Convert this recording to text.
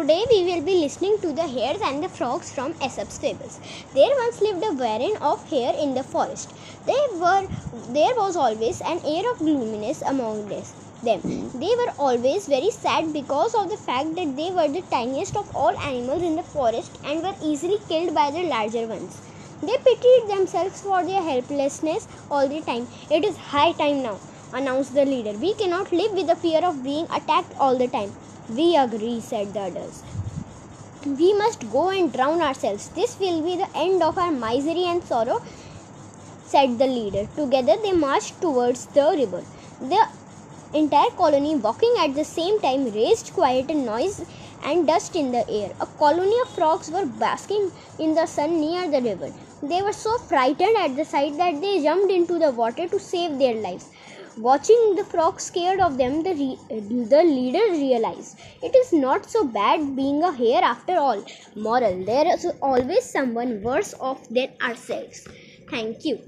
Today we will be listening to the hares and the frogs from Aesop's fables. There once lived a baron of hare in the forest. They were there was always an air of gloominess among them. They were always very sad because of the fact that they were the tiniest of all animals in the forest and were easily killed by the larger ones. They pitied themselves for their helplessness all the time. It is high time now, announced the leader. We cannot live with the fear of being attacked all the time. We agree, said the others. We must go and drown ourselves. This will be the end of our misery and sorrow, said the leader. Together they marched towards the river. The entire colony, walking at the same time, raised quite a noise and dust in the air. A colony of frogs were basking in the sun near the river. They were so frightened at the sight that they jumped into the water to save their lives. Watching the frogs scared of them, the, re- the leader realized it is not so bad being a hare after all. Moral There is always someone worse off than ourselves. Thank you.